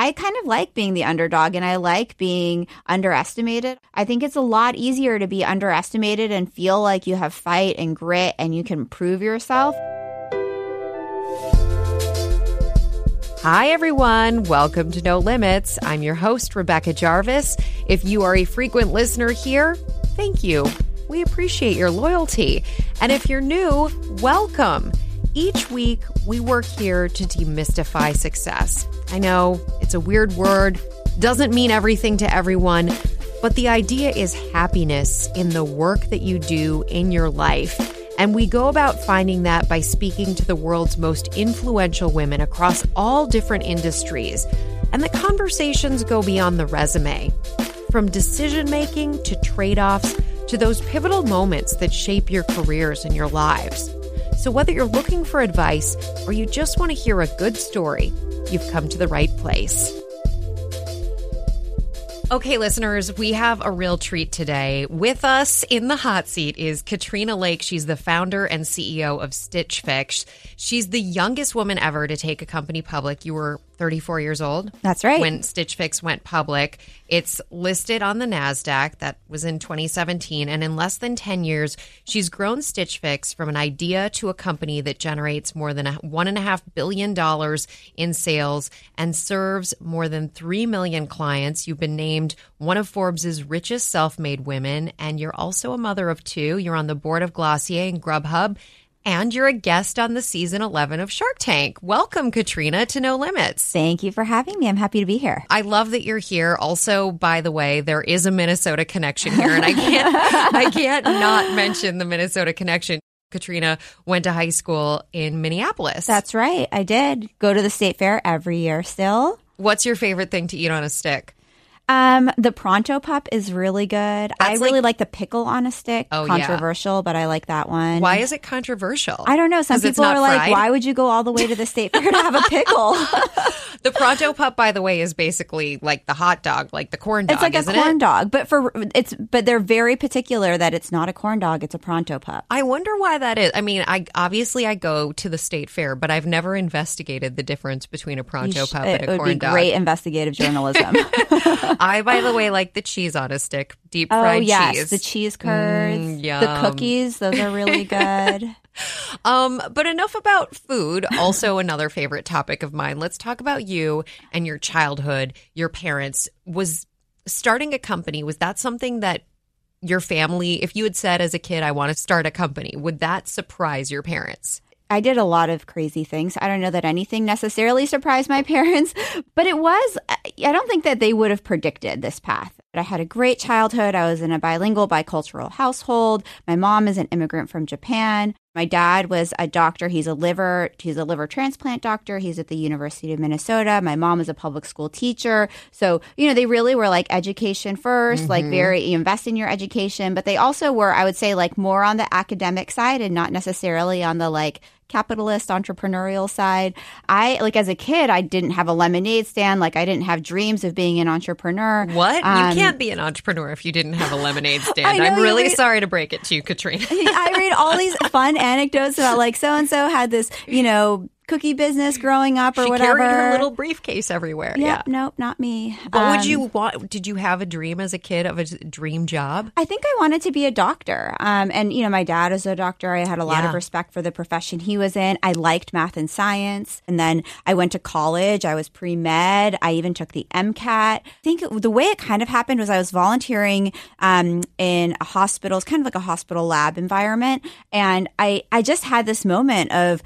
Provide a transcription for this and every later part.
I kind of like being the underdog and I like being underestimated. I think it's a lot easier to be underestimated and feel like you have fight and grit and you can prove yourself. Hi, everyone. Welcome to No Limits. I'm your host, Rebecca Jarvis. If you are a frequent listener here, thank you. We appreciate your loyalty. And if you're new, welcome. Each week, we work here to demystify success. I know it's a weird word, doesn't mean everything to everyone, but the idea is happiness in the work that you do in your life. And we go about finding that by speaking to the world's most influential women across all different industries. And the conversations go beyond the resume. From decision making to trade offs to those pivotal moments that shape your careers and your lives. So, whether you're looking for advice or you just want to hear a good story, you've come to the right place. Okay, listeners, we have a real treat today. With us in the hot seat is Katrina Lake. She's the founder and CEO of Stitch Fix. She's the youngest woman ever to take a company public. You were 34 years old. That's right. When Stitch Fix went public. It's listed on the NASDAQ. That was in 2017. And in less than 10 years, she's grown Stitch Fix from an idea to a company that generates more than $1.5 billion in sales and serves more than 3 million clients. You've been named one of Forbes' richest self made women, and you're also a mother of two. You're on the board of Glossier and Grubhub and you're a guest on the season 11 of Shark Tank. Welcome, Katrina, to No Limits. Thank you for having me. I'm happy to be here. I love that you're here. Also, by the way, there is a Minnesota connection here, and I can't, I can't not mention the Minnesota connection. Katrina went to high school in Minneapolis. That's right. I did go to the state fair every year still. What's your favorite thing to eat on a stick? Um, the Pronto Pup is really good. I really like- like, the pickle on a stick. Oh, yeah. Controversial, but I like that one. Why is it controversial? I don't know. Some people are like, why would you go all the way to the state fair to have a pickle? The Pronto Pup, by the way, is basically like the hot dog, like the corn dog, it's like a corn it? dog, but for it's but they're very particular that it's not a corn dog, it's a Pronto Pup. I wonder why that is. I mean, I obviously I go to the state fair, but I've never investigated the difference between a Pronto sh- Pup and a corn be dog. great investigative journalism. I, by the way, like the cheese on a stick, deep oh fried yes, cheese. the cheese curds, Mm, the cookies, those are really good. Um, but enough about food. Also, another favorite topic of mine. Let's talk about you and your childhood. Your parents was starting a company. Was that something that your family, if you had said as a kid, "I want to start a company," would that surprise your parents? I did a lot of crazy things. I don't know that anything necessarily surprised my parents, but it was, I don't think that they would have predicted this path. I had a great childhood. I was in a bilingual, bicultural household. My mom is an immigrant from Japan. My dad was a doctor. He's a liver, he's a liver transplant doctor. He's at the University of Minnesota. My mom is a public school teacher. So, you know, they really were like education 1st like mm-hmm. very invest in your education, but they also were, I would say, like more on the academic side and not necessarily on the like capitalist entrepreneurial side. I like as a kid, I didn't have a lemonade stand. Like I didn't have dreams of being an entrepreneur. What? Um, you can't be an entrepreneur if you didn't have a lemonade stand. I'm really read- sorry to break it to you, Katrina. I read all these fun anecdotes about like so and so had this, you know, cookie business growing up or she whatever. carried her little briefcase everywhere. yeah, Yeah. nope, not me. What would Um, you want? Did you have a dream as a kid of a dream job? I think I wanted to be a doctor. Um, and, you know, my dad is a doctor. I had a lot Yeah. of respect for the profession he was in. I liked math and science. And then I went to college. I was pre med. I even took the MCAT. I think the way it kind of happened was I was volunteering um, in a hospital, it's kind of like a hospital lab environment. And I, I just had this moment of,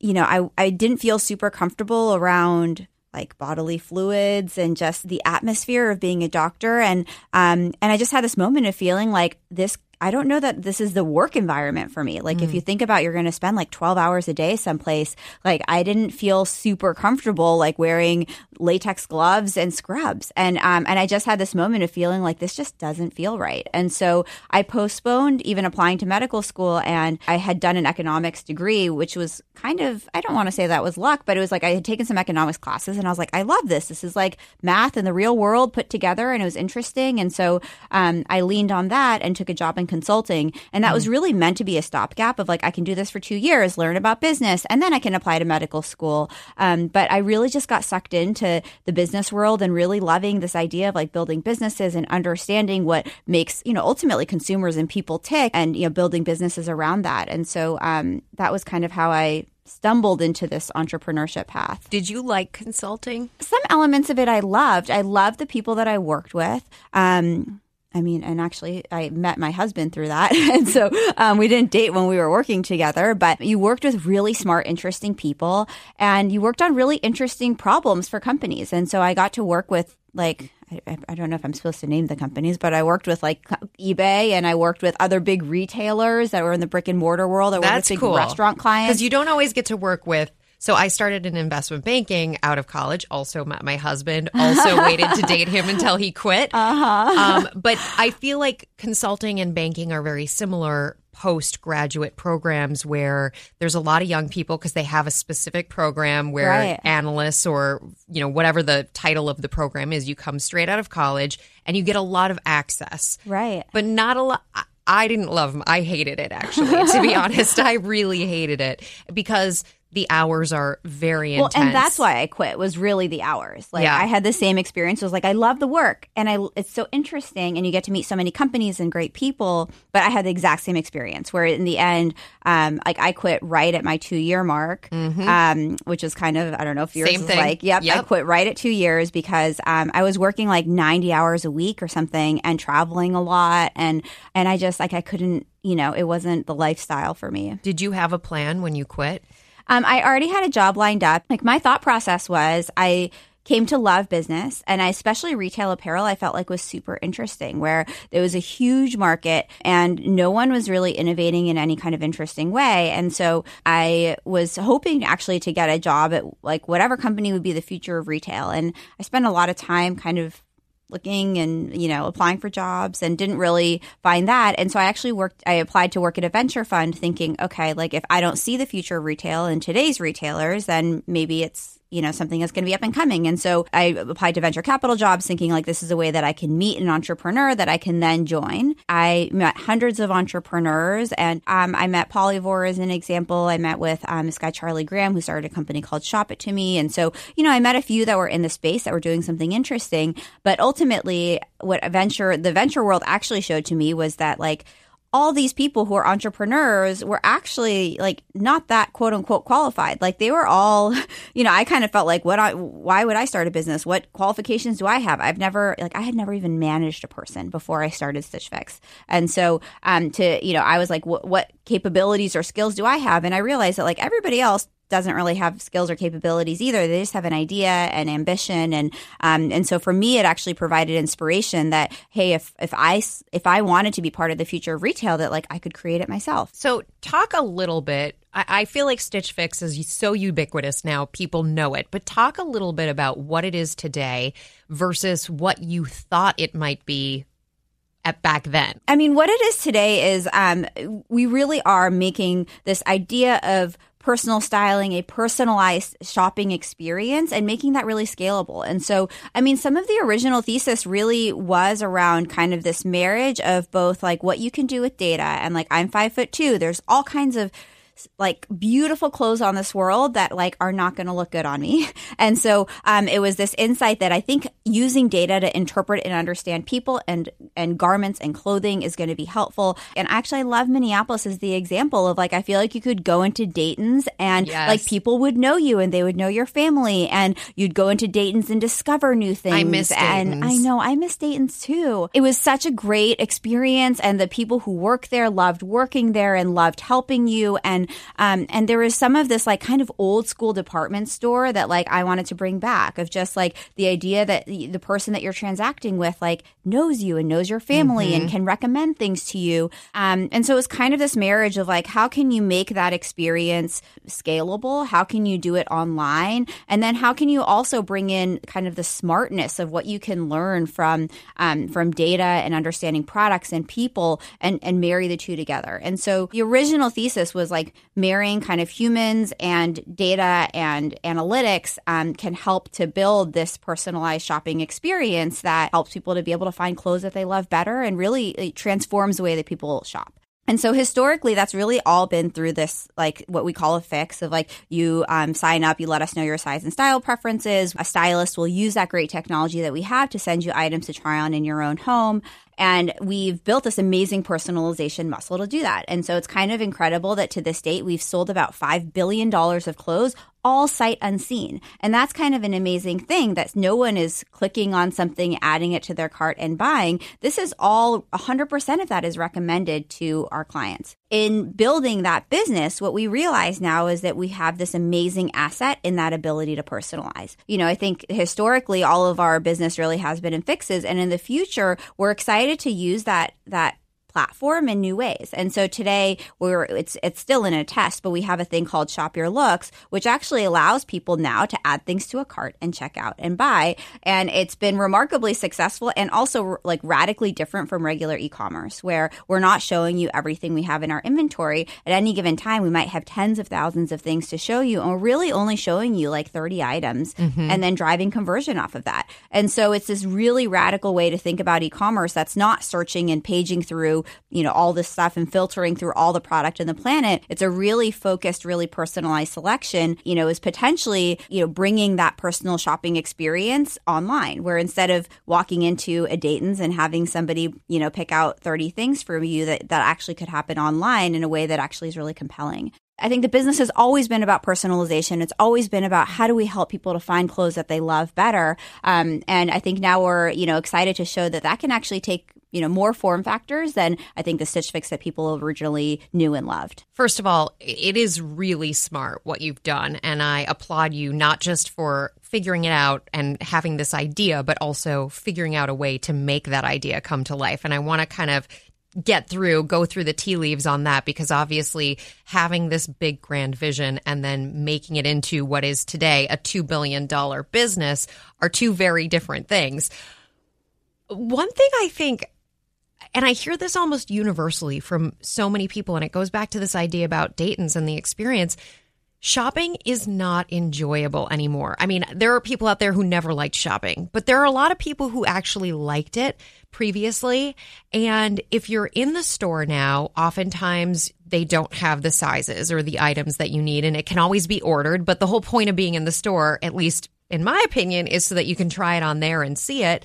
you know, I, I didn't feel super comfortable around like bodily fluids and just the atmosphere of being a doctor. And, um, and I just had this moment of feeling like this, I don't know that this is the work environment for me. Like if you think about you're going to spend like 12 hours a day someplace, like I didn't feel super comfortable like wearing latex gloves and scrubs. And, um, and I just had this moment of feeling like this just doesn't feel right. And so I postponed even applying to medical school and I had done an economics degree, which was kind of, I don't want to say that was luck, but it was like I had taken some economics classes and I was like, I love this. This is like math and the real world put together and it was interesting. And so um, I leaned on that and took a job in consulting. And that was really meant to be a stopgap of like, I can do this for two years, learn about business, and then I can apply to medical school. Um, but I really just got sucked into the business world and really loving this idea of like building businesses and understanding what makes, you know, ultimately consumers and people tick and, you know, building businesses around that. And so um, that was kind of how I stumbled into this entrepreneurship path. Did you like consulting? Some elements of it I loved. I loved the people that I worked with. Um, I mean, and actually, I met my husband through that. and so um, we didn't date when we were working together, but you worked with really smart, interesting people and you worked on really interesting problems for companies. And so I got to work with like, I, I don't know if I'm supposed to name the companies, but I worked with like eBay and I worked with other big retailers that were in the brick and mortar world. I worked That's with big cool. restaurant clients. Because you don't always get to work with. So I started in investment banking out of college. Also met my husband. Also waited to date him until he quit. Uh-huh. Um, but I feel like consulting and banking are very similar postgraduate programs where there's a lot of young people because they have a specific program where Right. analysts or you know whatever the title of the program is you come straight out of college and you get a lot of access right. but not a lot. I- I didn't love them. I hated it actually. to be honest, I really hated it because the hours are very Well, intense. and that's why I quit was really the hours. Like Yeah. I had the same experience. It was like I love the work and I it's so interesting and you get to meet so many companies and great people. But I had the exact same experience where in the end, um, like I quit right at my two year mark, um, which is kind of I don't know if yours Mm-hmm. Same thing. like yep, I quit right at two years because um, I was working like ninety hours a week or something and traveling a lot and and I just like I couldn't you know it wasn't the lifestyle for me. Did you have a plan when you quit? Um, I already had a job lined up. Like my thought process was I came to love business and I especially retail apparel I felt like was super interesting where there was a huge market and no one was really innovating in any kind of interesting way and so I was hoping actually to get a job at like whatever company would be the future of retail and I spent a lot of time kind of looking and you know applying for jobs and didn't really find that. And so i actually worked i applied to work at a venture fund thinking okay like if i don't see the future of retail in today's retailers then maybe it's you know something that's going to be up and coming. And so i applied to venture capital jobs thinking like this is a way that i can meet an entrepreneur that i can then join. I met hundreds of entrepreneurs and um, i met polyvore as an example. I met with um, this guy charlie graham who started a company called shop it to me. And so you know i met a few that were in the space that were doing something interesting. But ultimately what venture the venture world actually showed to me was that like all these people who are entrepreneurs were actually like not that quote unquote qualified. Like they were all, you know, I kind of felt like what I, why would I start a business? What qualifications do I have? I've never, like, I had never even managed a person before I started Stitch Fix. And so, um, to, you know, I was like, what, what capabilities or skills do I have? And I realized that like everybody else doesn't really have skills or capabilities either. They just have an idea and ambition, and um, and so for me, it actually provided inspiration that hey, if if I if I wanted to be part of the future of retail, that like I could create it myself. So, talk a little bit. I, I feel like Stitch Fix is so ubiquitous now, people know it. But talk a little bit about what it is today versus what you thought it might be at back then. I mean, what it is today is um, we really are making this idea of personal styling a personalized shopping experience and making that really scalable. And so, I mean, some of the original thesis really was around kind of this marriage of both like what you can do with data and like I'm five foot two. There's all kinds of like beautiful clothes on this world that like are not going to look good on me. And so um, it was this insight that I think using data to interpret and understand people and and garments and clothing is going to be helpful. And actually, I love Minneapolis as the example of like I feel like you could go into Dayton's and Yes. like people would know you and they would know your family and you'd go into Dayton's and discover new things. I miss and I know I miss Dayton's too. It was such a great experience, and the people who work there loved working there and loved helping you. And um, and there was some of this like kind of old school department store that like I wanted to bring back of just like the idea that the the person that you're transacting with like knows you and knows your family and can recommend things to you. Um, and so it was kind of this marriage of like how can you make that experience scalable? How can you do it online? And then how can you also bring in kind of the smartness of what you can learn from um, from data and understanding products and people and and marry the two together. And so the original thesis was like marrying kind of humans and data and analytics um, can help to build this personalized shopping experience that helps people to be able to find clothes that they love better and really transforms the way that people shop. And so historically, that's really all been through this, like what we call a fix of like you um, sign up, you let us know your size and style preferences. A stylist will use that great technology that we have to send you items to try on in your own home. And we've built this amazing personalization muscle to do that. And so it's kind of incredible that to this date, we've sold about $5 billion of clothes all sight unseen. And that's kind of an amazing thing that no one is clicking on something, adding it to their cart and buying. This is all 100% of that is recommended to our clients. In building that business, what we realize now is that we have this amazing asset in that ability to personalize. You know, I think historically all of our business really has been in fixes and in the future we're excited to use that that platform in new ways. And so today we're it's it's still in a test, but we have a thing called Shop Your Looks, which actually allows people now to add things to a cart and check out and buy. And it's been remarkably successful and also like radically different from regular e-commerce where we're not showing you everything we have in our inventory. At any given time, we might have tens of thousands of things to show you and we're really only showing you like 30 items mm-hmm. and then driving conversion off of that. And so it's this really radical way to think about e-commerce that's not searching and paging through you know, all this stuff and filtering through all the product in the planet. It's a really focused, really personalized selection, you know, is potentially, you know, bringing that personal shopping experience online where instead of walking into a Dayton's and having somebody, you know, pick out 30 things for you that, that actually could happen online in a way that actually is really compelling. I think the business has always been about personalization. It's always been about how do we help people to find clothes that they love better. Um, and I think now we're you know excited to show that that can actually take you know more form factors than I think the Stitch Fix that people originally knew and loved. First of all, it is really smart what you've done, and I applaud you not just for figuring it out and having this idea, but also figuring out a way to make that idea come to life. And I want to kind of get through, go through the tea leaves on that because obviously having this big grand vision and then making it into what is today a $2 billion business are two very different things. One thing I think, and I hear this almost universally from so many people, and it goes back to this idea about Dayton's and the experience shopping is not enjoyable anymore. I mean, there are people out there who never liked shopping, but there are a lot of people who actually liked it previously. And if you're in the store now, oftentimes they don't have the sizes or the items that you need, and it can always be ordered. But the whole point of being in the store, at least in my opinion, is so that you can try it on there and see it.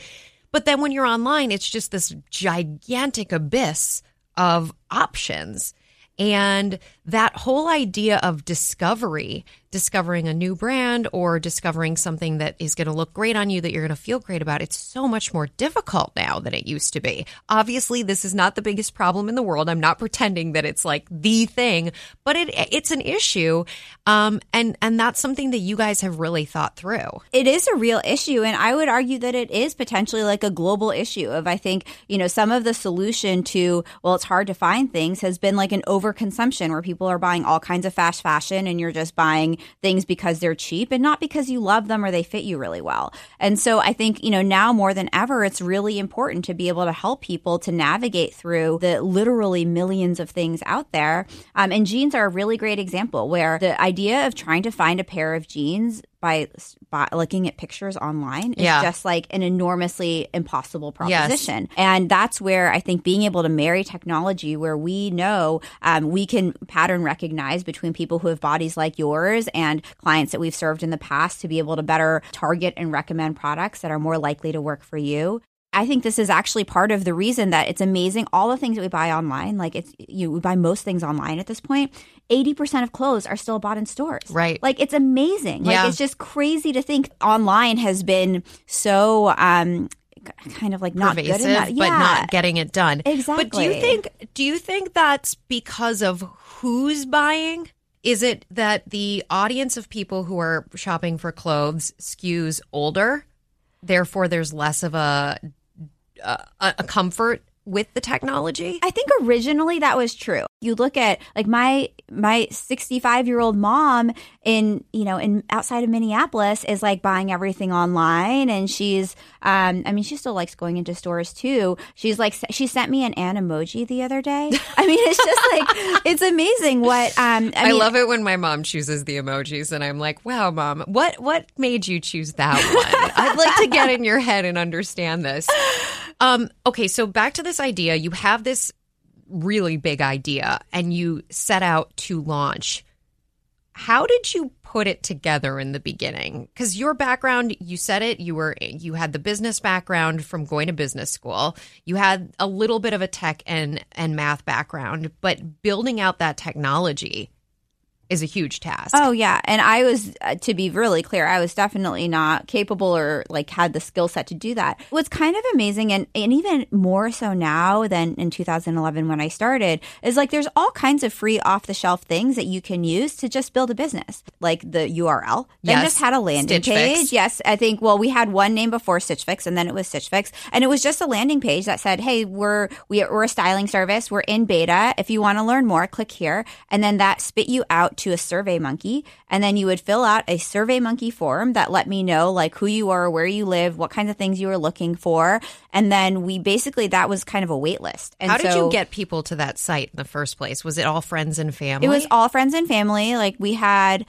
But then when you're online, it's just this gigantic abyss of options. And that whole idea of discovery discovering a new brand or discovering something that is going to look great on you that you're going to feel great about, it's so much more difficult now than it used to be. Obviously, this is not the biggest problem in the world. I'm not pretending that it's like the thing, but it it's an issue. Um, and and that's something that you guys have really thought through. It is a real issue, and I would argue that it is potentially like a global issue. Of I think you know some of the solution to well, it's hard to find things has been like an overconsumption where people are buying all kinds of fast fashion, and you're just buying things because they're cheap and not because you love them or they fit you really well. And so I think, you know, now more than ever, it's really important to be able to help people to navigate through the literally millions of things out there. Um, and jeans are a really great example where the idea of trying to find a pair of jeans by, by looking at pictures online is yeah. just like an enormously impossible proposition. Yes. And that's where I think being able to marry technology where we know um, we can pattern recognize between people who have bodies like yours and clients that we've served in the past to be able to better target and recommend products that are more likely to work for you. I think this is actually part of the reason that it's amazing. All the things that we buy online, like it's you, we buy most things online at this point. Eighty percent of clothes are still bought in stores. Right. Like it's amazing. Yeah. Like it's just crazy to think online has been so um, kind of like not Pervasive, good enough, yeah. but not getting it done. Exactly. But do you think do you think that's because of who's buying? Is it that the audience of people who are shopping for clothes skews older? Therefore, there's less of a a, a comfort with the technology? I think originally that was true. You look at like my my 65 year old mom in you know in outside of Minneapolis is like buying everything online, and she's um, I mean she still likes going into stores too. She's like she sent me an an emoji the other day. I mean it's just like it's amazing what um, I, I mean, love it when my mom chooses the emojis, and I'm like, "Wow, mom, what what made you choose that one?" I'd like to get in your head and understand this. Um, okay, so back to this idea. You have this really big idea, and you set out to launch. How did you put it together in the beginning? Because your background, you said it, you were you had the business background from going to business school. You had a little bit of a tech and and math background, but building out that technology is a huge task. Oh yeah, and I was uh, to be really clear, I was definitely not capable or like had the skill set to do that. What's kind of amazing and and even more so now than in 2011 when I started is like there's all kinds of free off the shelf things that you can use to just build a business. Like the URL. Yes. just had a landing Stitch Fix. page. Yes, I think well we had one name before Stitch Fix and then it was Stitch Fix and it was just a landing page that said, "Hey, we're we, we're a styling service. We're in beta. If you want to learn more, click here." And then that spit you out to a survey monkey and then you would fill out a survey monkey form that let me know like who you are, where you live, what kinds of things you were looking for. And then we basically that was kind of a wait list. And How did so- you get people to that site in the first place? Was it all friends and family? It was all friends and family. Like we had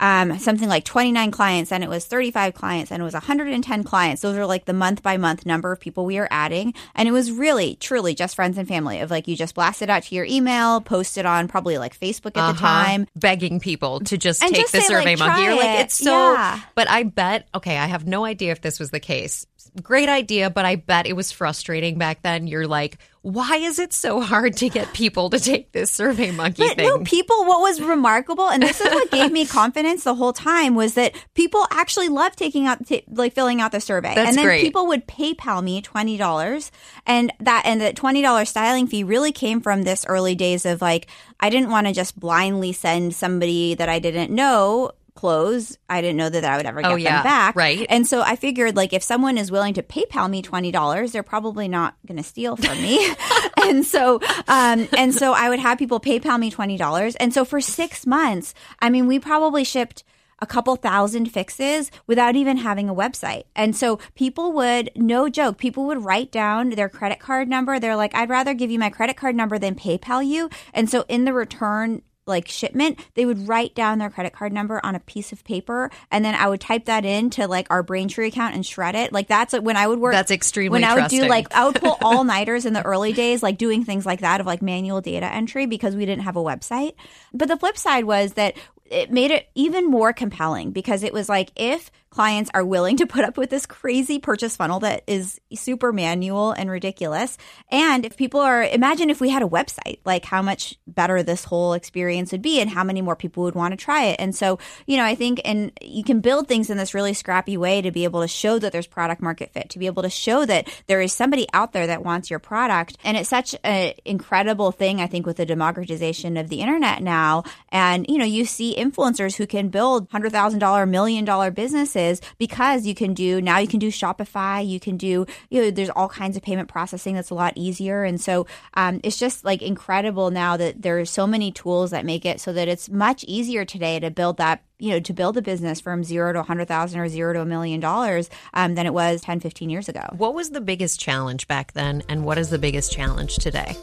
um, something like 29 clients, and it was 35 clients, and it was 110 clients. Those are like the month by month number of people we are adding. And it was really, truly just friends and family of like you just blast it out to your email, post it on probably like Facebook at the Uh-huh. time. begging people to just And take just the say, like, survey monkey. try You're like, it's so. Yeah. But I bet. Okay, I have no idea if this was the case. Great idea, but I bet it was frustrating back then. You're like, why is it so hard to get people to take this survey monkey But thing? no, people, what was remarkable, and this is what gave me confidence the whole time, was that people actually loved taking out, t- like filling out the survey. That's and then great. people would PayPal me $20. And that, and the $20 styling fee really came from this early days of like, I didn't want to just blindly send somebody that I didn't know clothes. I didn't know that I would ever get Oh, yeah. them back. Right. And so I figured like if someone is willing to PayPal me twenty dollars, they're probably not going to steal from me. and so, um, and so I would have people PayPal me twenty dollars. And so for six months, I mean, we probably shipped a couple thousand fixes without even having a website. And so people would, no joke, people would write down their credit card number. They're like, I'd rather give you my credit card number than PayPal you. And so in the return, like shipment, they would write down their credit card number on a piece of paper, and then I would type that into like our Braintree account and shred it. Like that's when I would work. That's extremely When I would do like I would pull all nighters in the early days, like doing things like that of like manual data entry because we didn't have a website. But the flip side was that it made it even more compelling because it was like if clients are willing to put up with this crazy purchase funnel that is super manual and ridiculous. And if people are imagine if we had a website like how much better this whole experience would be and how many more people would want to try it. And so you know i think and you can build things in this really scrappy way to be able to show that there's product market fit to be able to show that there is somebody out there that wants your product. And it's such an incredible thing i think with the democratization of the internet now. And you know you see influencers who can build $100000 million businesses because you can do now you can do shopify you can do you know there's all kinds of payment processing that's a lot easier and so um, it's just like incredible now that there are so many tools that make it so that it's much easier today to build that you know to build a business from zero to 100000 or zero to a million dollars um, than it was 10 15 years ago What was the biggest challenge back then, and what is the biggest challenge today?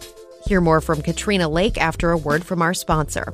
Hear more from Katrina Lake after a word from our sponsor.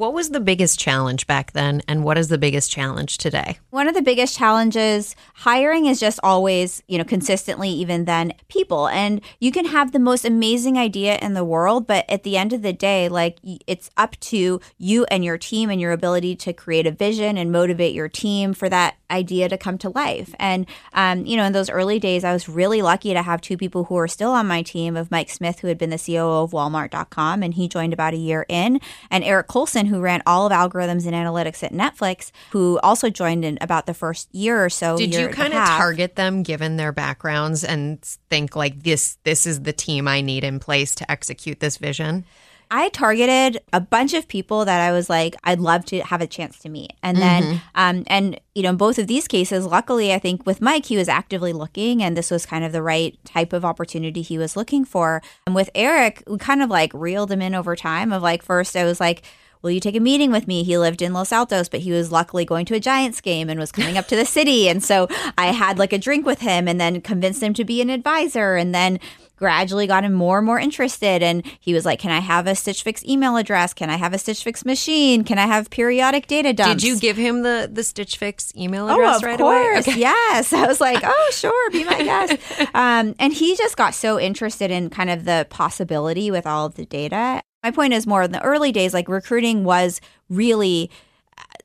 What was the biggest challenge back then, and what is the biggest challenge today? One of the biggest challenges hiring is just always, you know, consistently even then people. And you can have the most amazing idea in the world, but at the end of the day, like it's up to you and your team and your ability to create a vision and motivate your team for that idea to come to life. And, um, you know, in those early days, I was really lucky to have two people who are still on my team of Mike Smith, who had been the COO of Walmart.com, and he joined about a year in, and Eric Colson, who ran all of algorithms and analytics at Netflix, who also joined in about the first year or so. Did you kind of target them given their backgrounds and think like this this is the team I need in place to execute this vision? I targeted a bunch of people that I was like, I'd love to have a chance to meet. And then, um, and, you know, in both of these cases, luckily, I think with Mike, he was actively looking and this was kind of the right type of opportunity he was looking for. And with Eric, we kind of like reeled him in over time of like, first, I was like, Will you take a meeting with me? He lived in Los Altos, but he was luckily going to a Giants game and was coming up to the city. And so I had like a drink with him and then convinced him to be an advisor. And then gradually got him more and more interested. And he was like, Can I have a Stitch Fix email address? Can I have a Stitch Fix machine? Can I have periodic data dumps? Did you give him the the Stitch Fix email address Oh, address of right course. away? Yes. I was like, oh, sure, be my guest. Um, and he just got so interested in kind of the possibility with all of the data. My point is more in the early days, like recruiting was really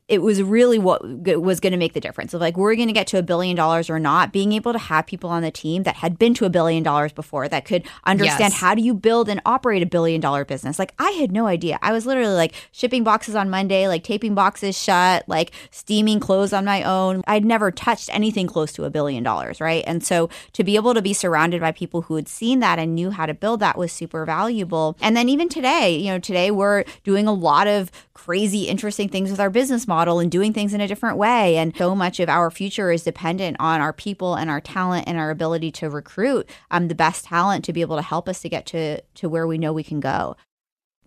it was really what was going to make the difference of like we're going to get to a billion dollars or not? Being able to have people on the team that had been to a billion dollars before that could understand Yes. how do you build and operate a billion dollar business? Like i had no idea. I was literally like shipping boxes on monday like taping boxes shut like steaming clothes on my own. I'd never touched anything close to a billion dollars right? And so to be able to be surrounded by people who had seen that and knew how to build that was super valuable. And then even today you know today we're doing a lot of crazy interesting things with our business model and doing things in a different way and so much of our future is dependent on our people and our talent and our ability to recruit um, the best talent to be able to help us to get to to where we know we can go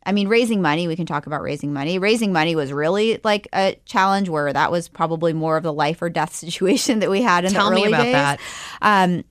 I mean, raising money, we can talk about raising money. Raising money was really like a challenge where that was probably more of the life or death situation that we had in Tell the me about days. that. Um,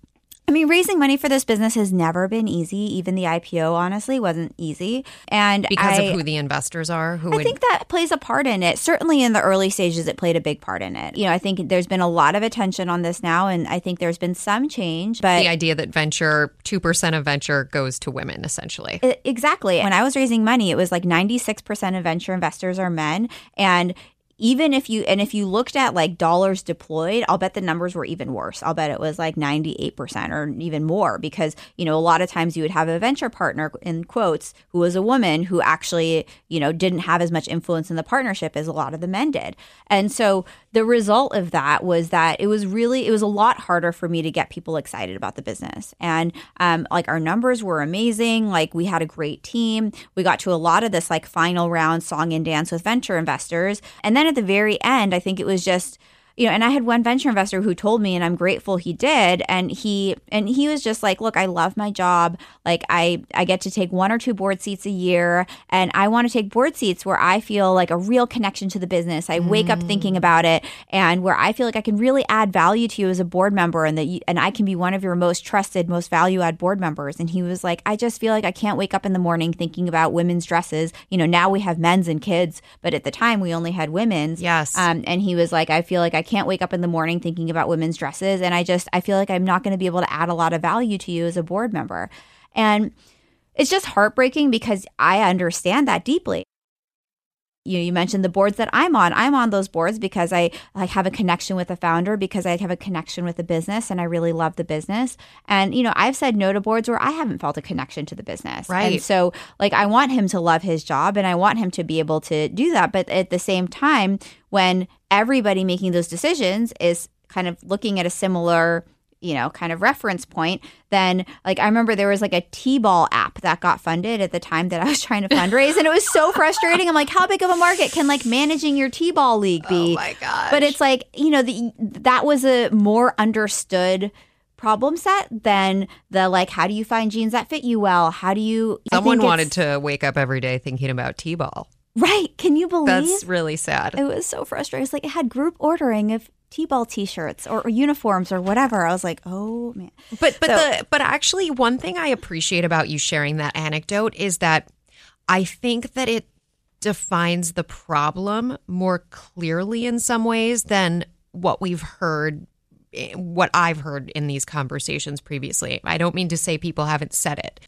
I mean, raising money for this business has never been easy. Even the IPO, honestly, wasn't easy. And Because I, of who the investors are, who I would think that plays a part in it. Certainly in the early stages, it played a big part in it. You know, I think there's been a lot of attention on this now, and I think there's been some change. But the idea that venture two percent of venture goes to women essentially. I- E, Exactly. When I was raising money, it was like 96% of venture investors are men. And even if you and if you looked at like dollars deployed, I'll bet the numbers were even worse. I'll bet it was like 98% or even more because, you know, a lot of times you would have a venture partner in quotes who was a woman who actually, you know, didn't have as much influence in the partnership as a lot of the men did. And so the result of that was that it was really it was a lot harder for me to get people excited about the business. And um like our numbers were amazing, like we had a great team. We got to a lot of this like final round song and dance with venture investors. And then at the very end, I think it was just you know, and I had one venture investor who told me, and I'm grateful he did. And he and he was just like, "Look, I love my job. Like, I I get to take one or two board seats a year, and I want to take board seats where I feel like a real connection to the business. I wake up thinking about it, and where I feel like I can really add value to you as a board member, and that you, and I can be one of your most trusted, most value add board members." And he was like, "I just feel like I can't wake up in the morning thinking about women's dresses. You know, now we have men's and kids, but at the time we only had women's. Yes. Um, and he was like, I feel like I can't wake up in the morning thinking about women's dresses. And I just, I feel like I'm not going to be able to add a lot of value to you as a board member. And it's just heartbreaking because I understand that deeply. You, you mentioned the boards that I'm on. I'm on those boards because I like have a connection with the founder, because I have a connection with the business, and I really love the business. And you know, I've said no to boards where I haven't felt a connection to the business. Right. And so, like, I want him to love his job, and I want him to be able to do that. But at the same time, when everybody making those decisions is kind of looking at a similar you know, kind of reference point, then like I remember there was like a T-ball app that got funded at the time that I was trying to fundraise and it was so frustrating. I'm like, how big of a market can like managing your T-ball league be? Oh my gosh. But it's like, you know, the that was a more understood problem set than the like how do you find jeans that fit you well? How do you Someone wanted to wake up every day thinking about T-ball. Right. Can you believe That's really sad. it was so frustrating. It's like it had group ordering of T-ball T-shirts or, or uniforms or whatever. I was like, oh man. But but So- the but actually one thing I appreciate about you sharing that anecdote is that I think that it defines the problem more clearly in some ways than what we've heard what I've heard in these conversations previously. I don't mean to say people haven't said it.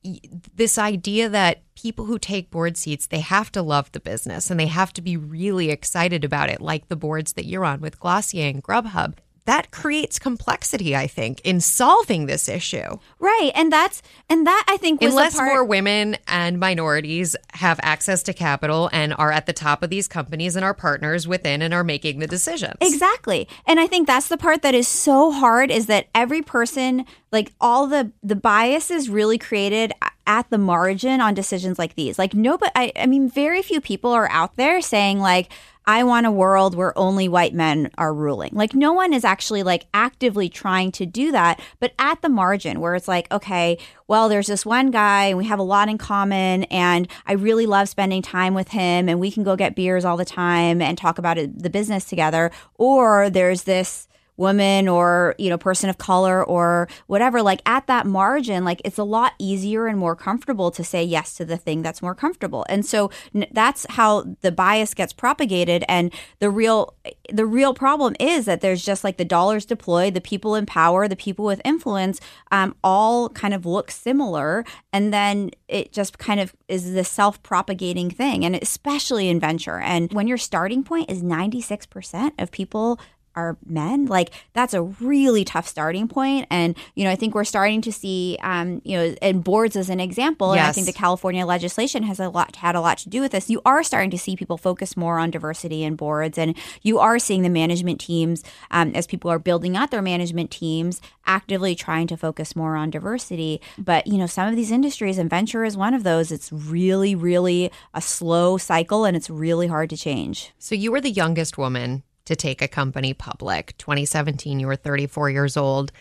This idea that people who take board seats, they have to love the business and they have to be really excited about it, like the boards that you're on with Glossier and Grubhub. That creates complexity, I think, in solving this issue. Right. And that's and that I think Unless part- more women and minorities have access to capital and are at the top of these companies and are partners within and are making the decisions. Exactly. And I think that's the part that is so hard is that every person like all the the bias is really created at the margin on decisions like these. Like nobody I, I mean very few people are out there saying like I want a world where only white men are ruling. Like no one is actually like actively trying to do that, but at the margin where it's like, okay, well, there's this one guy and we have a lot in common and I really love spending time with him and we can go get beers all the time and talk about it, the business together. Or there's this woman or you know person of color or whatever like at that margin like it's a lot easier and more comfortable to say yes to the thing that's more comfortable. And so that's how the bias gets propagated. And the real the real problem is that there's just like the dollars deployed the people in power the people with influence um, all kind of look similar. And then it just kind of is this self-propagating thing. And especially in venture. And when your starting point is 96% of people are men like that's a really tough starting point. And you know i think we're starting to see um, you know and boards as an example and i think the california legislation has a lot had a lot to do with this. You are starting to see people focus more on diversity in boards and you are seeing the management teams um, as people are building out their management teams actively trying to focus more on diversity. But you know some of these industries and venture is one of those it's really really a slow cycle and it's really hard to change. So you were the youngest woman to take a company public. 2017, you were 34 years old.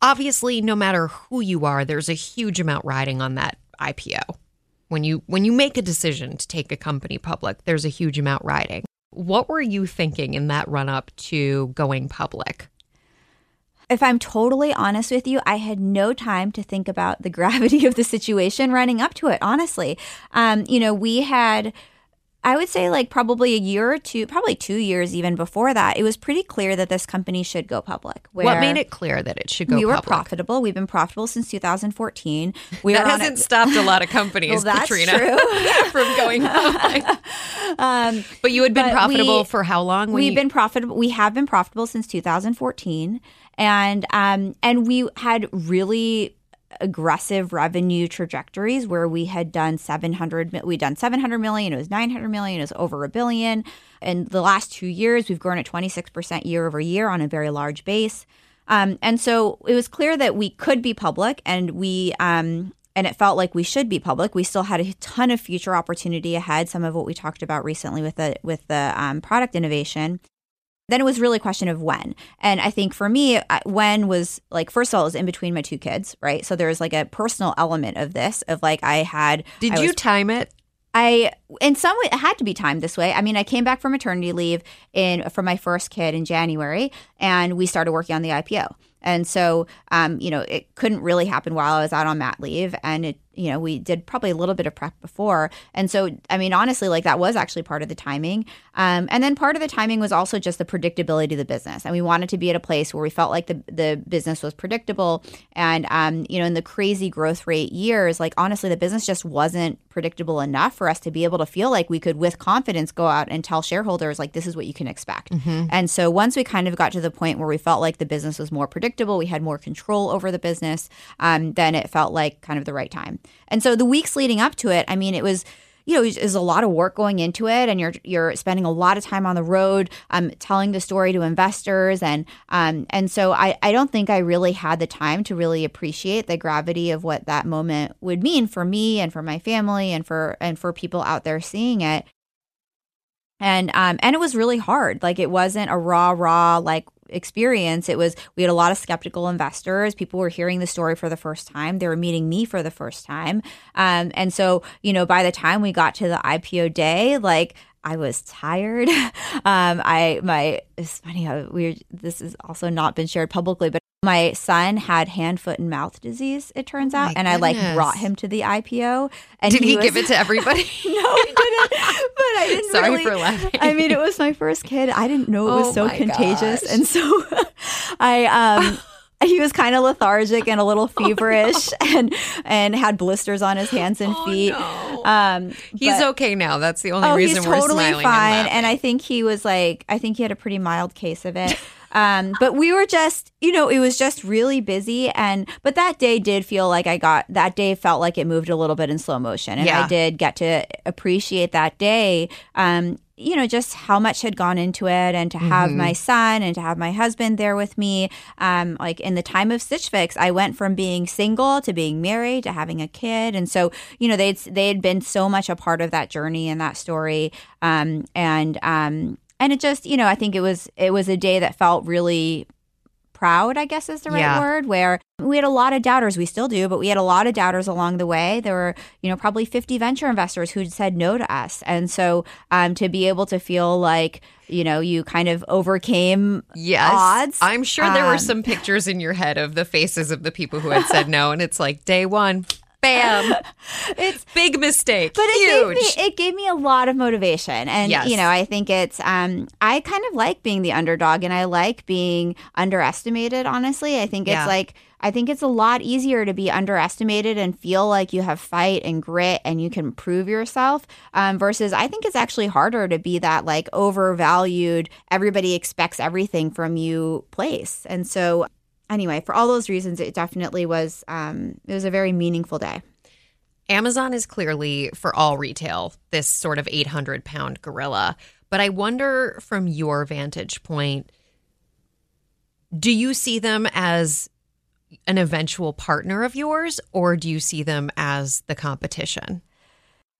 Obviously, no matter who you are, there's a huge amount riding on that IPO. When you when you make a decision to take a company public, there's a huge amount riding. What were you thinking in that run up to going public? if I'm totally honest with you, I had no time to think about the gravity of the situation running up to it, honestly. Um, you know, we had. I would say, like, probably a year or two, probably two years even before that, it was pretty clear that this company should go public. what made it clear that it should go public? we were profitable. We've been profitable since 2014. We that hasn't a- stopped a lot of companies, Well, that's Katrina, true. from going public. but you had been profitable we- for how long? We've you- been profitable. We have been profitable since 2014, and um, and we had really aggressive revenue trajectories where we had done 700 mi- we'd done 700 million it was 900 million it was over a billion and the last two years we've grown at 26% year over year on a very large base um, and so it was clear that we could be public and we um, and it felt like we should be public. We still had a ton of future opportunity ahead. Some of what we talked about recently with the with the um, product innovation. Then it was really a question of when. And I think for me, when was like first of all, it was in between my two kids, right? So there was like a personal element of this of like I had. Did I you was time it? I in some way it had to be timed this way. I mean, I came back from maternity leave in for my first kid in January, and we started working on the IPO. And so, um, you know, it couldn't really happen while I was out on mat leave, and it, you know, we did probably a little bit of prep before. And so, I mean, honestly, like that was actually part of the timing. Um, and then part of the timing was also just the predictability of the business, and we wanted to be at a place where we felt like the the business was predictable. And um, you know, in the crazy growth rate years, like honestly, the business just wasn't predictable enough for us to be able to feel like we could, with confidence, go out and tell shareholders like this is what you can expect. And so once we kind of got to the point where we felt like the business was more predictable, we had more control over the business, um, then it felt like kind of the right time. And so the weeks leading up to it, I mean, it was you know, there's a lot of work going into it, and you're you're spending a lot of time on the road, um, telling the story to investors, and um, and so I I don't think I really had the time to really appreciate the gravity of what that moment would mean for me and for my family and for and for people out there seeing it. And um and it was really hard. Like it wasn't a raw raw like experience. It was we had a lot of skeptical investors. People were hearing the story for the first time. They were meeting me for the first time. Um and so, you know, by the time we got to the IPO day, like I was tired. Um, I my it's funny how weird. This has also not been shared publicly, but my son had hand, foot, and mouth disease. It turns out, my and I like brought him to the IPO. And Did he, was- give it to everybody? no, he didn't. But I didn't. Sorry really- for laughing. I mean, it was my first kid. I didn't know it was Oh so contagious, gosh. and so I um. He was kind of lethargic and a little Oh, feverish, and and had blisters on his hands and feet. no. Um, He's but- okay now. That's the only Oh, reason he's we're totally fine. And, And I think he was like, I think he had a pretty mild case of it. Um, but we were just, you know, it was just really busy. And, but that day did feel like I got, that day felt like it moved a little bit in slow motion. And Yeah. I did get to appreciate that day. Um, you know, just how much had gone into it and to have my son and to have my husband there with me. Um, like in the time of Stitch Fix, I went from being single to being married to having a kid. And so, you know, they'd, they had been so much a part of that journey and that story. Um, and, um, and it just, you know, I think it was, it was a day that felt really proud, I guess is the right Yeah. word, where we had a lot of doubters. We still do, but we had a lot of doubters along the way. There were, you know, probably 50 venture investors who said no to us. And so um, to be able to feel like, you know, you kind of overcame Yes. odds. I'm sure there were Um, some pictures in your head of the faces of the people who had said no, and it's like day one, bam. It's big mistake. but it gave Huge. me it gave me a lot of motivation and Yes. you know i think it's um i kind of like being the underdog and i like being underestimated honestly i think it's Yeah. like i think it's a lot easier to be underestimated and feel like you have fight and grit and you can prove yourself um, versus i think it's actually harder to be that like overvalued everybody expects everything from you place and so anyway for all those reasons it definitely was um, it was a very meaningful day Amazon is clearly, for all retail, this sort of 800 pound gorilla. But I wonder from your vantage point, do you see them as an eventual partner of yours, or do you see them as the competition?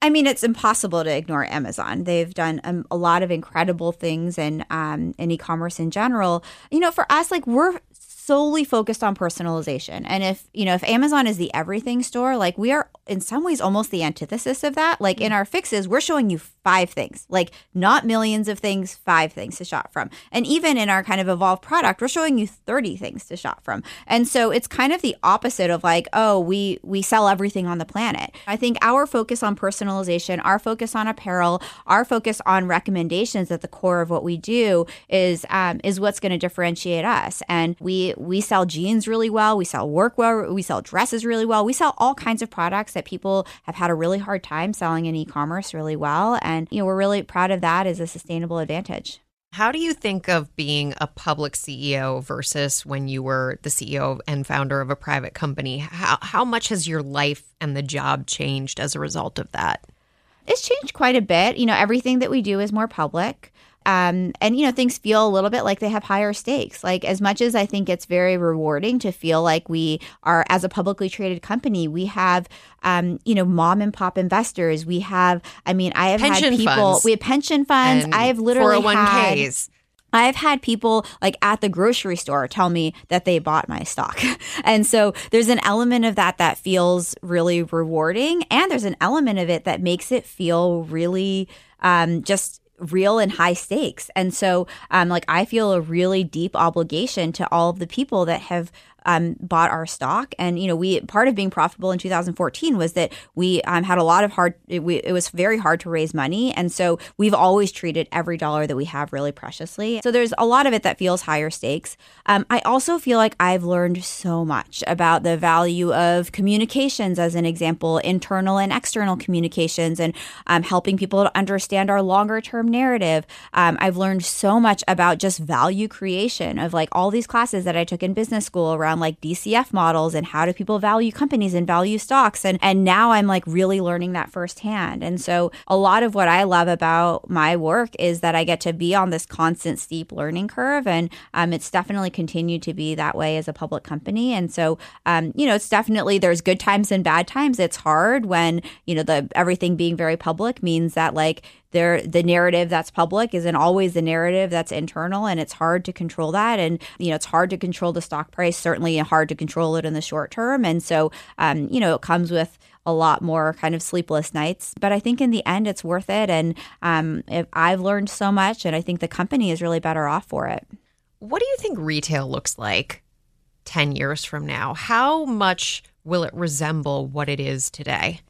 I mean, it's impossible to ignore Amazon. They've done um, a lot of incredible things in um, in e-commerce in general. You know, for us, like we're solely focused on personalization. And if you know, if Amazon is the everything store, like we are in some ways almost the antithesis of that. Like in our fixes, we're showing you five things, like not millions of things, five things to shop from. And even in our kind of evolved product, we're showing you 30 things to shop from. And so it's kind of the opposite of like, oh, we we sell everything on the planet. I think our focus on personalization, our focus on apparel, our focus on recommendations at the core of what we do is um, is what's going to differentiate us. And we we sell jeans really well, we sell workwear, we sell dresses really well, we sell all kinds of products that people have had a really hard time selling in e-commerce really well. And you know, we're really proud of that as a sustainable advantage. How do you think of being a public CEO versus when you were the CEO and founder of a private company? How, how much has your life and the job changed as a result of that? It's changed quite a bit. You know, everything that we do is more public. Um, and, you know, things feel a little bit like they have higher stakes. Like, as much as I think it's very rewarding to feel like we are, as a publicly traded company, we have, um, you know, mom and pop investors. We have, I mean, I have Pension had people, funds. we have pension funds. I have literally had 401ks. I've had people like at the grocery store tell me that they bought my stock. And so there's an element of that that feels really rewarding. And there's an element of it that makes it feel really um, just real and high stakes. And so, um, like, I feel a really deep obligation to all of the people that have um, bought our stock. And you know, we part of being profitable in 2014 was that we um, had a lot of hard. It, we, it was very hard to raise money, and so we've always treated every dollar that we have really preciously. So there's a lot of it that feels higher stakes. Um, I also feel like I've learned so much about the value of communications, as an example, internal and external communications, and um, helping people to understand our longer term narrative. Um, I've learned so much about just value creation of like all these classes that I took in business school around like DCF models and how do people value companies and value stocks. And, and now I'm like really learning that firsthand. And so a lot of what I love about my work is that I get to be on this constant steep learning curve. And um, it's definitely continued to be that way as a public company. And so, um, you know, it's definitely, there's good times and bad times. It's hard when, you know, the everything being very public means that like there the narrative that's public isn't always the narrative that's internal and it's hard to control that. And you know it's hard to control the stock price certainly hard to control it in the short term. And so um, you know it comes with a lot more kind of sleepless nights. But i think in the end it's worth it. And um, i've learned so much and i think the company is really better off for it. What do you think retail looks like 10 years from now? How much will it resemble what it is today?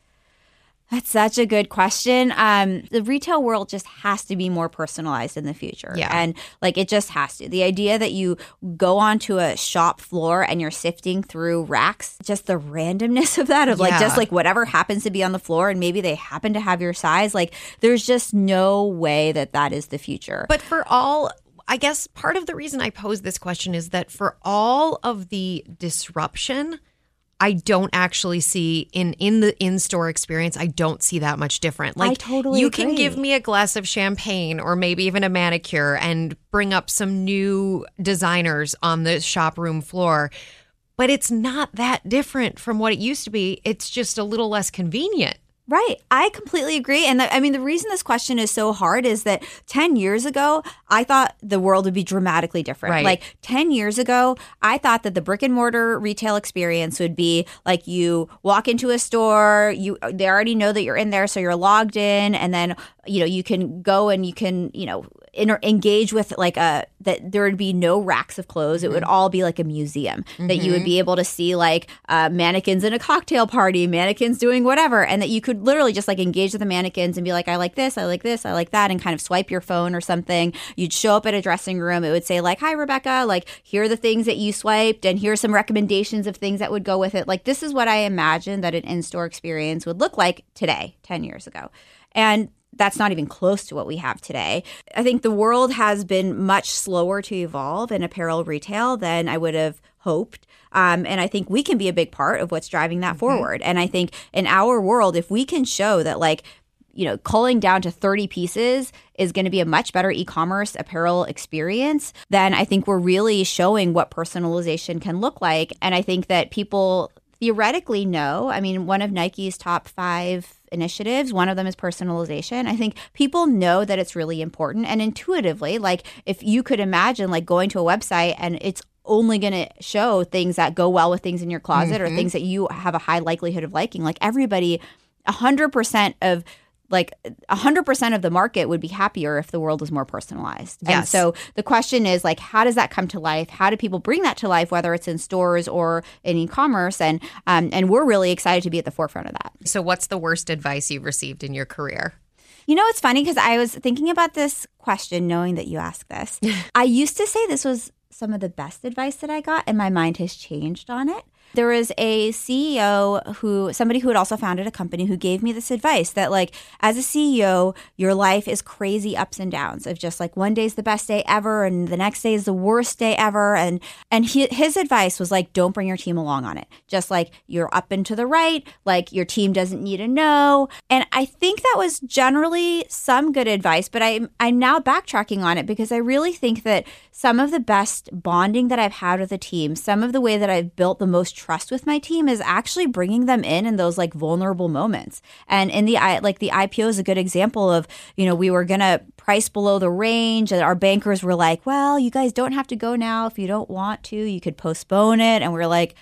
That's such a good question. Um, the retail world just has to be more personalized in the future. Yeah. And like it just has to. The idea that you go onto a shop floor and you're sifting through racks, just the randomness of that, of like just like whatever happens to be on the floor and maybe they happen to have your size, like there's just no way that that is the future. But for all I guess part of the reason I pose this question is that for all of the disruption, I don't actually see in in the in-store experience, I don't see that much different. Like totally you can give me a glass of champagne or maybe even a manicure and bring up some new designers on the shop room floor. But it's not that different from what it used to be. It's just a little less convenient. Right. I completely agree. And the, I mean, the reason this question is so hard is that 10 years ago, I thought the world would be dramatically different. Right. Like 10 years ago, I thought that the brick and mortar retail experience would be like you walk into a store, you they already know that you're in there, so you're logged in, and then, you know, you can go and you can, you know, engage with like a that there would be no racks of clothes. It would all be like a museum that you would be able to see like uh, mannequins in a cocktail party, mannequins doing whatever, and that you could literally just like engage with the mannequins and be like, I like this, I like this, I like that, and kind of swipe your phone or something. You'd show up at a dressing room. It would say like, Hi, Rebecca. Like here are the things that you swiped, and here are some recommendations of things that would go with it. Like this is what I imagine that an in-store experience would look like today, ten years ago, and that's not even close to what we have today. I think the world has been much slower to evolve in apparel retail than I would have hoped. Um, and I think we can be a big part of what's driving that forward. And I think in our world, if we can show that, like, you know, culling down to 30 pieces is going to be a much better e commerce apparel experience, then I think we're really showing what personalization can look like. And I think that people theoretically no. I mean, one of Nike's top five initiatives, one of them is personalization. I think people know that it's really important and intuitively, like if you could imagine like going to a website and it's only going to show things that go well with things in your closet or mm-hmm. things that you have a high likelihood of liking. Like everybody, 100% of like 100% of the market would be happier if the world was more personalized. And so the question is like how does that come to life? How do people bring that to life whether it's in stores or in e-commerce and um, and we're really excited to be at the forefront of that. So, what's the worst advice you've received in your career? You know, it's funny because I was thinking about this question knowing that you asked this. I used to say this was some of the best advice that I got, and my mind has changed on it. There was a CEO who, somebody who had also founded a company, who gave me this advice that, like, as a CEO, your life is crazy ups and downs of just like one day's the best day ever, and the next day is the worst day ever. And and he, his advice was like, don't bring your team along on it. Just like you're up and to the right, like your team doesn't need to know. And I think that was generally some good advice, but I'm I'm now backtracking on it because I really think that some of the best bonding that I've had with a team, some of the way that I've built the most trust with my team is actually bringing them in in those like vulnerable moments. And in the like the IPO is a good example of, you know, we were going to price below the range and our bankers were like, "Well, you guys don't have to go now if you don't want to. You could postpone it." And we are like,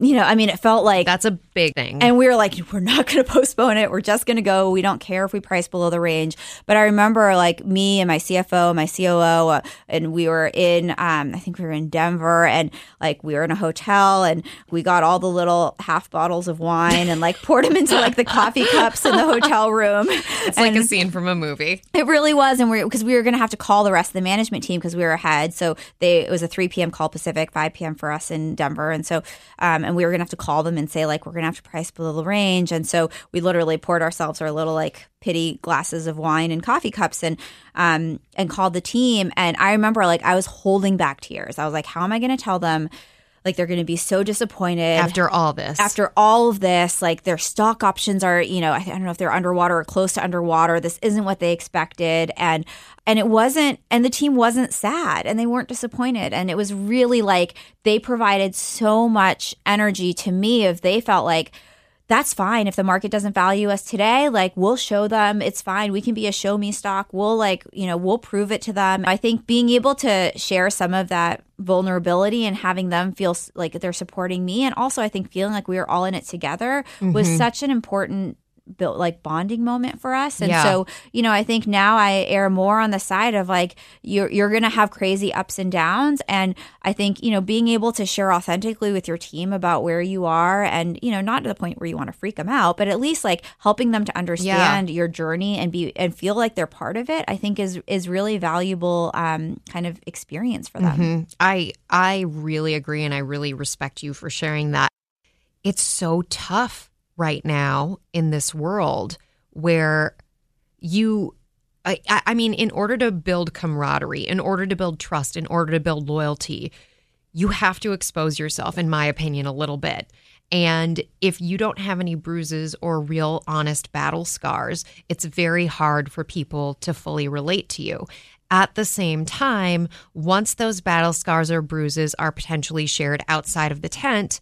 you know, I mean, it felt like That's a big thing. and we were like, we're not going to postpone it. We're just going to go. We don't care if we price below the range. But I remember like me and my CFO, my COO, uh, and we were in, um, I think we were in Denver and like we were in a hotel and we got all the little half bottles of wine and like poured them into like the coffee cups in the hotel room. it's like a scene from a movie. It really was, and we because we were going to have to call the rest of the management team because we were ahead. So they it was a three p.m. call Pacific, five p.m. for us in Denver, and so um, and we were going to have to call them and say like we're going to to price below the range, and so we literally poured ourselves our little like pity glasses of wine and coffee cups and um and called the team, and I remember like I was holding back tears. I was like, how am I to tell them? Like they're going to be so disappointed After all this. after all of this, like their stock options are, you know, I, I don't know if they're underwater or close to underwater. This isn't what they expected, and and it wasn't, and the team wasn't sad, and they weren't disappointed, and it was really like they provided so much energy to me. If they felt like that's fine. If the market doesn't value us today like we'll show them. It's fine. We can be a show me stock. We'll like you know we'll prove it to them. I think being able to share some of that vulnerability and having them feel like they're supporting me and also i think feeling like we were all in it together was mm-hmm. such an important built like bonding moment for us and Yeah. so you know i think now i err more on the side of like you're you're gonna have crazy ups and downs and i think you know being able to share authentically with your team about where you are and you know not to the point where you want to freak them out but at least like helping them to understand your journey and be and feel like they're part of it i think is is really valuable um kind of experience for them Mhm. I I really agree and I really respect you for sharing that. It's so tough right now in this world where you I, I mean, in order to build camaraderie, in order to build trust, in order to build loyalty, you have to expose yourself, in my opinion, a little bit. And if you don't have any bruises or real honest battle scars, it's very hard for people to fully relate to you. At the same time, once those battle scars or bruises are potentially shared outside of the tent,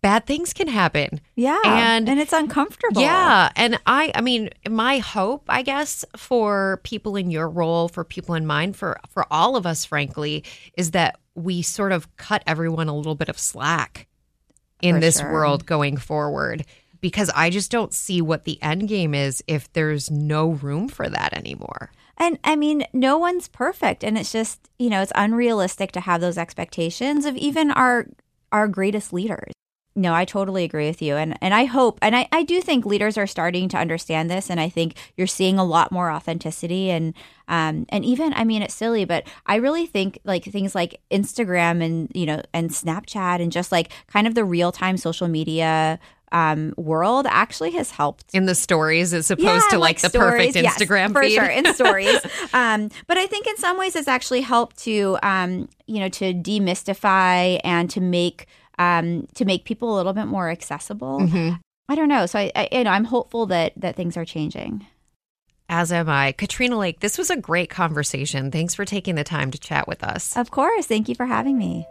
bad things can happen. Yeah. And and it's uncomfortable. yeah, and I I mean my hope I guess for people in your role, for people in mine, for for all of us frankly, is that we sort of cut everyone a little bit of slack in For this sure. world going forward because I just don't see what the end game is if there's no room for that anymore. And I mean, no one's perfect, and it's just you know it's unrealistic to have those expectations of even our our greatest leaders. No, I totally agree with you, and and I hope, and I I do think leaders are starting to understand this, and I think you're seeing a lot more authenticity, and um and even I mean it's silly, but I really think like things like Instagram and you know and Snapchat and just like kind of the real time social media um world actually has helped In the stories as opposed to like, the stories. perfect Yes, Instagram for feed. sure in stories. um, but I think in some ways it's actually helped to um, you know to demystify and to make um, to make people a little bit more accessible. Mm-hmm. I don't know. So I, I you know I'm hopeful that that things are changing. As am I. Katrina Lake, this was a great conversation. Thanks for taking the time to chat with us. Of course. Thank you for having me.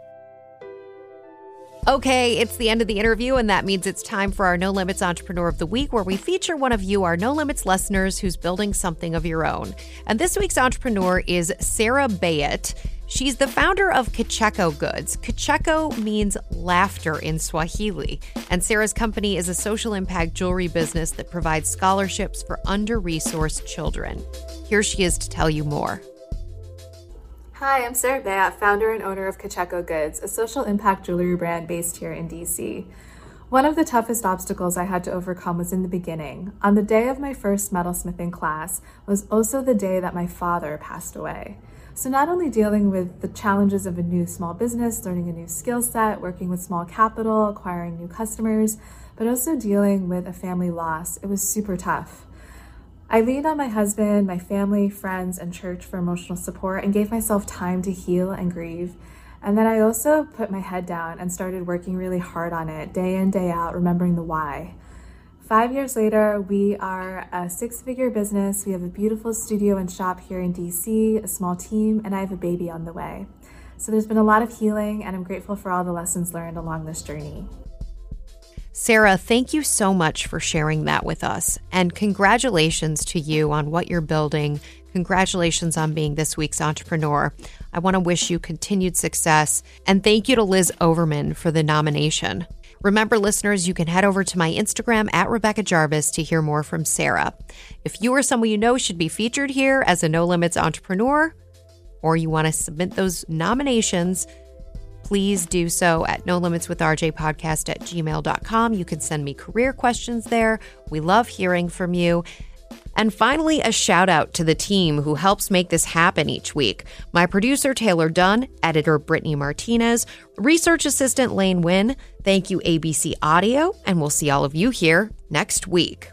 Okay, it's the end of the interview, and that means it's time for our No Limits Entrepreneur of the Week, where we feature one of you, our No Limits listeners, who's building something of your own. And this week's entrepreneur is Sarah Bayet. She's the founder of Kicheko Goods. Kicheko means laughter in Swahili, and Sarah's company is a social impact jewelry business that provides scholarships for under resourced children. Here she is to tell you more. Hi, I'm Sarah Bayat, founder and owner of Kicheko Goods, a social impact jewelry brand based here in DC. One of the toughest obstacles I had to overcome was in the beginning. On the day of my first metalsmithing class was also the day that my father passed away. So, not only dealing with the challenges of a new small business, learning a new skill set, working with small capital, acquiring new customers, but also dealing with a family loss, it was super tough. I leaned on my husband, my family, friends, and church for emotional support and gave myself time to heal and grieve. And then I also put my head down and started working really hard on it, day in, day out, remembering the why. Five years later, we are a six figure business. We have a beautiful studio and shop here in DC, a small team, and I have a baby on the way. So there's been a lot of healing, and I'm grateful for all the lessons learned along this journey. Sarah, thank you so much for sharing that with us. And congratulations to you on what you're building. Congratulations on being this week's entrepreneur. I want to wish you continued success. And thank you to Liz Overman for the nomination. Remember, listeners, you can head over to my Instagram at Rebecca Jarvis to hear more from Sarah. If you or someone you know should be featured here as a No Limits entrepreneur, or you want to submit those nominations, please do so at no limits with rj podcast at gmail.com you can send me career questions there. We love hearing from you. And finally a shout out to the team who helps make this happen each week. My producer taylor dunn editor brittany martinez research assistant lane wynn thank you abc audio and we'll see all of you here next week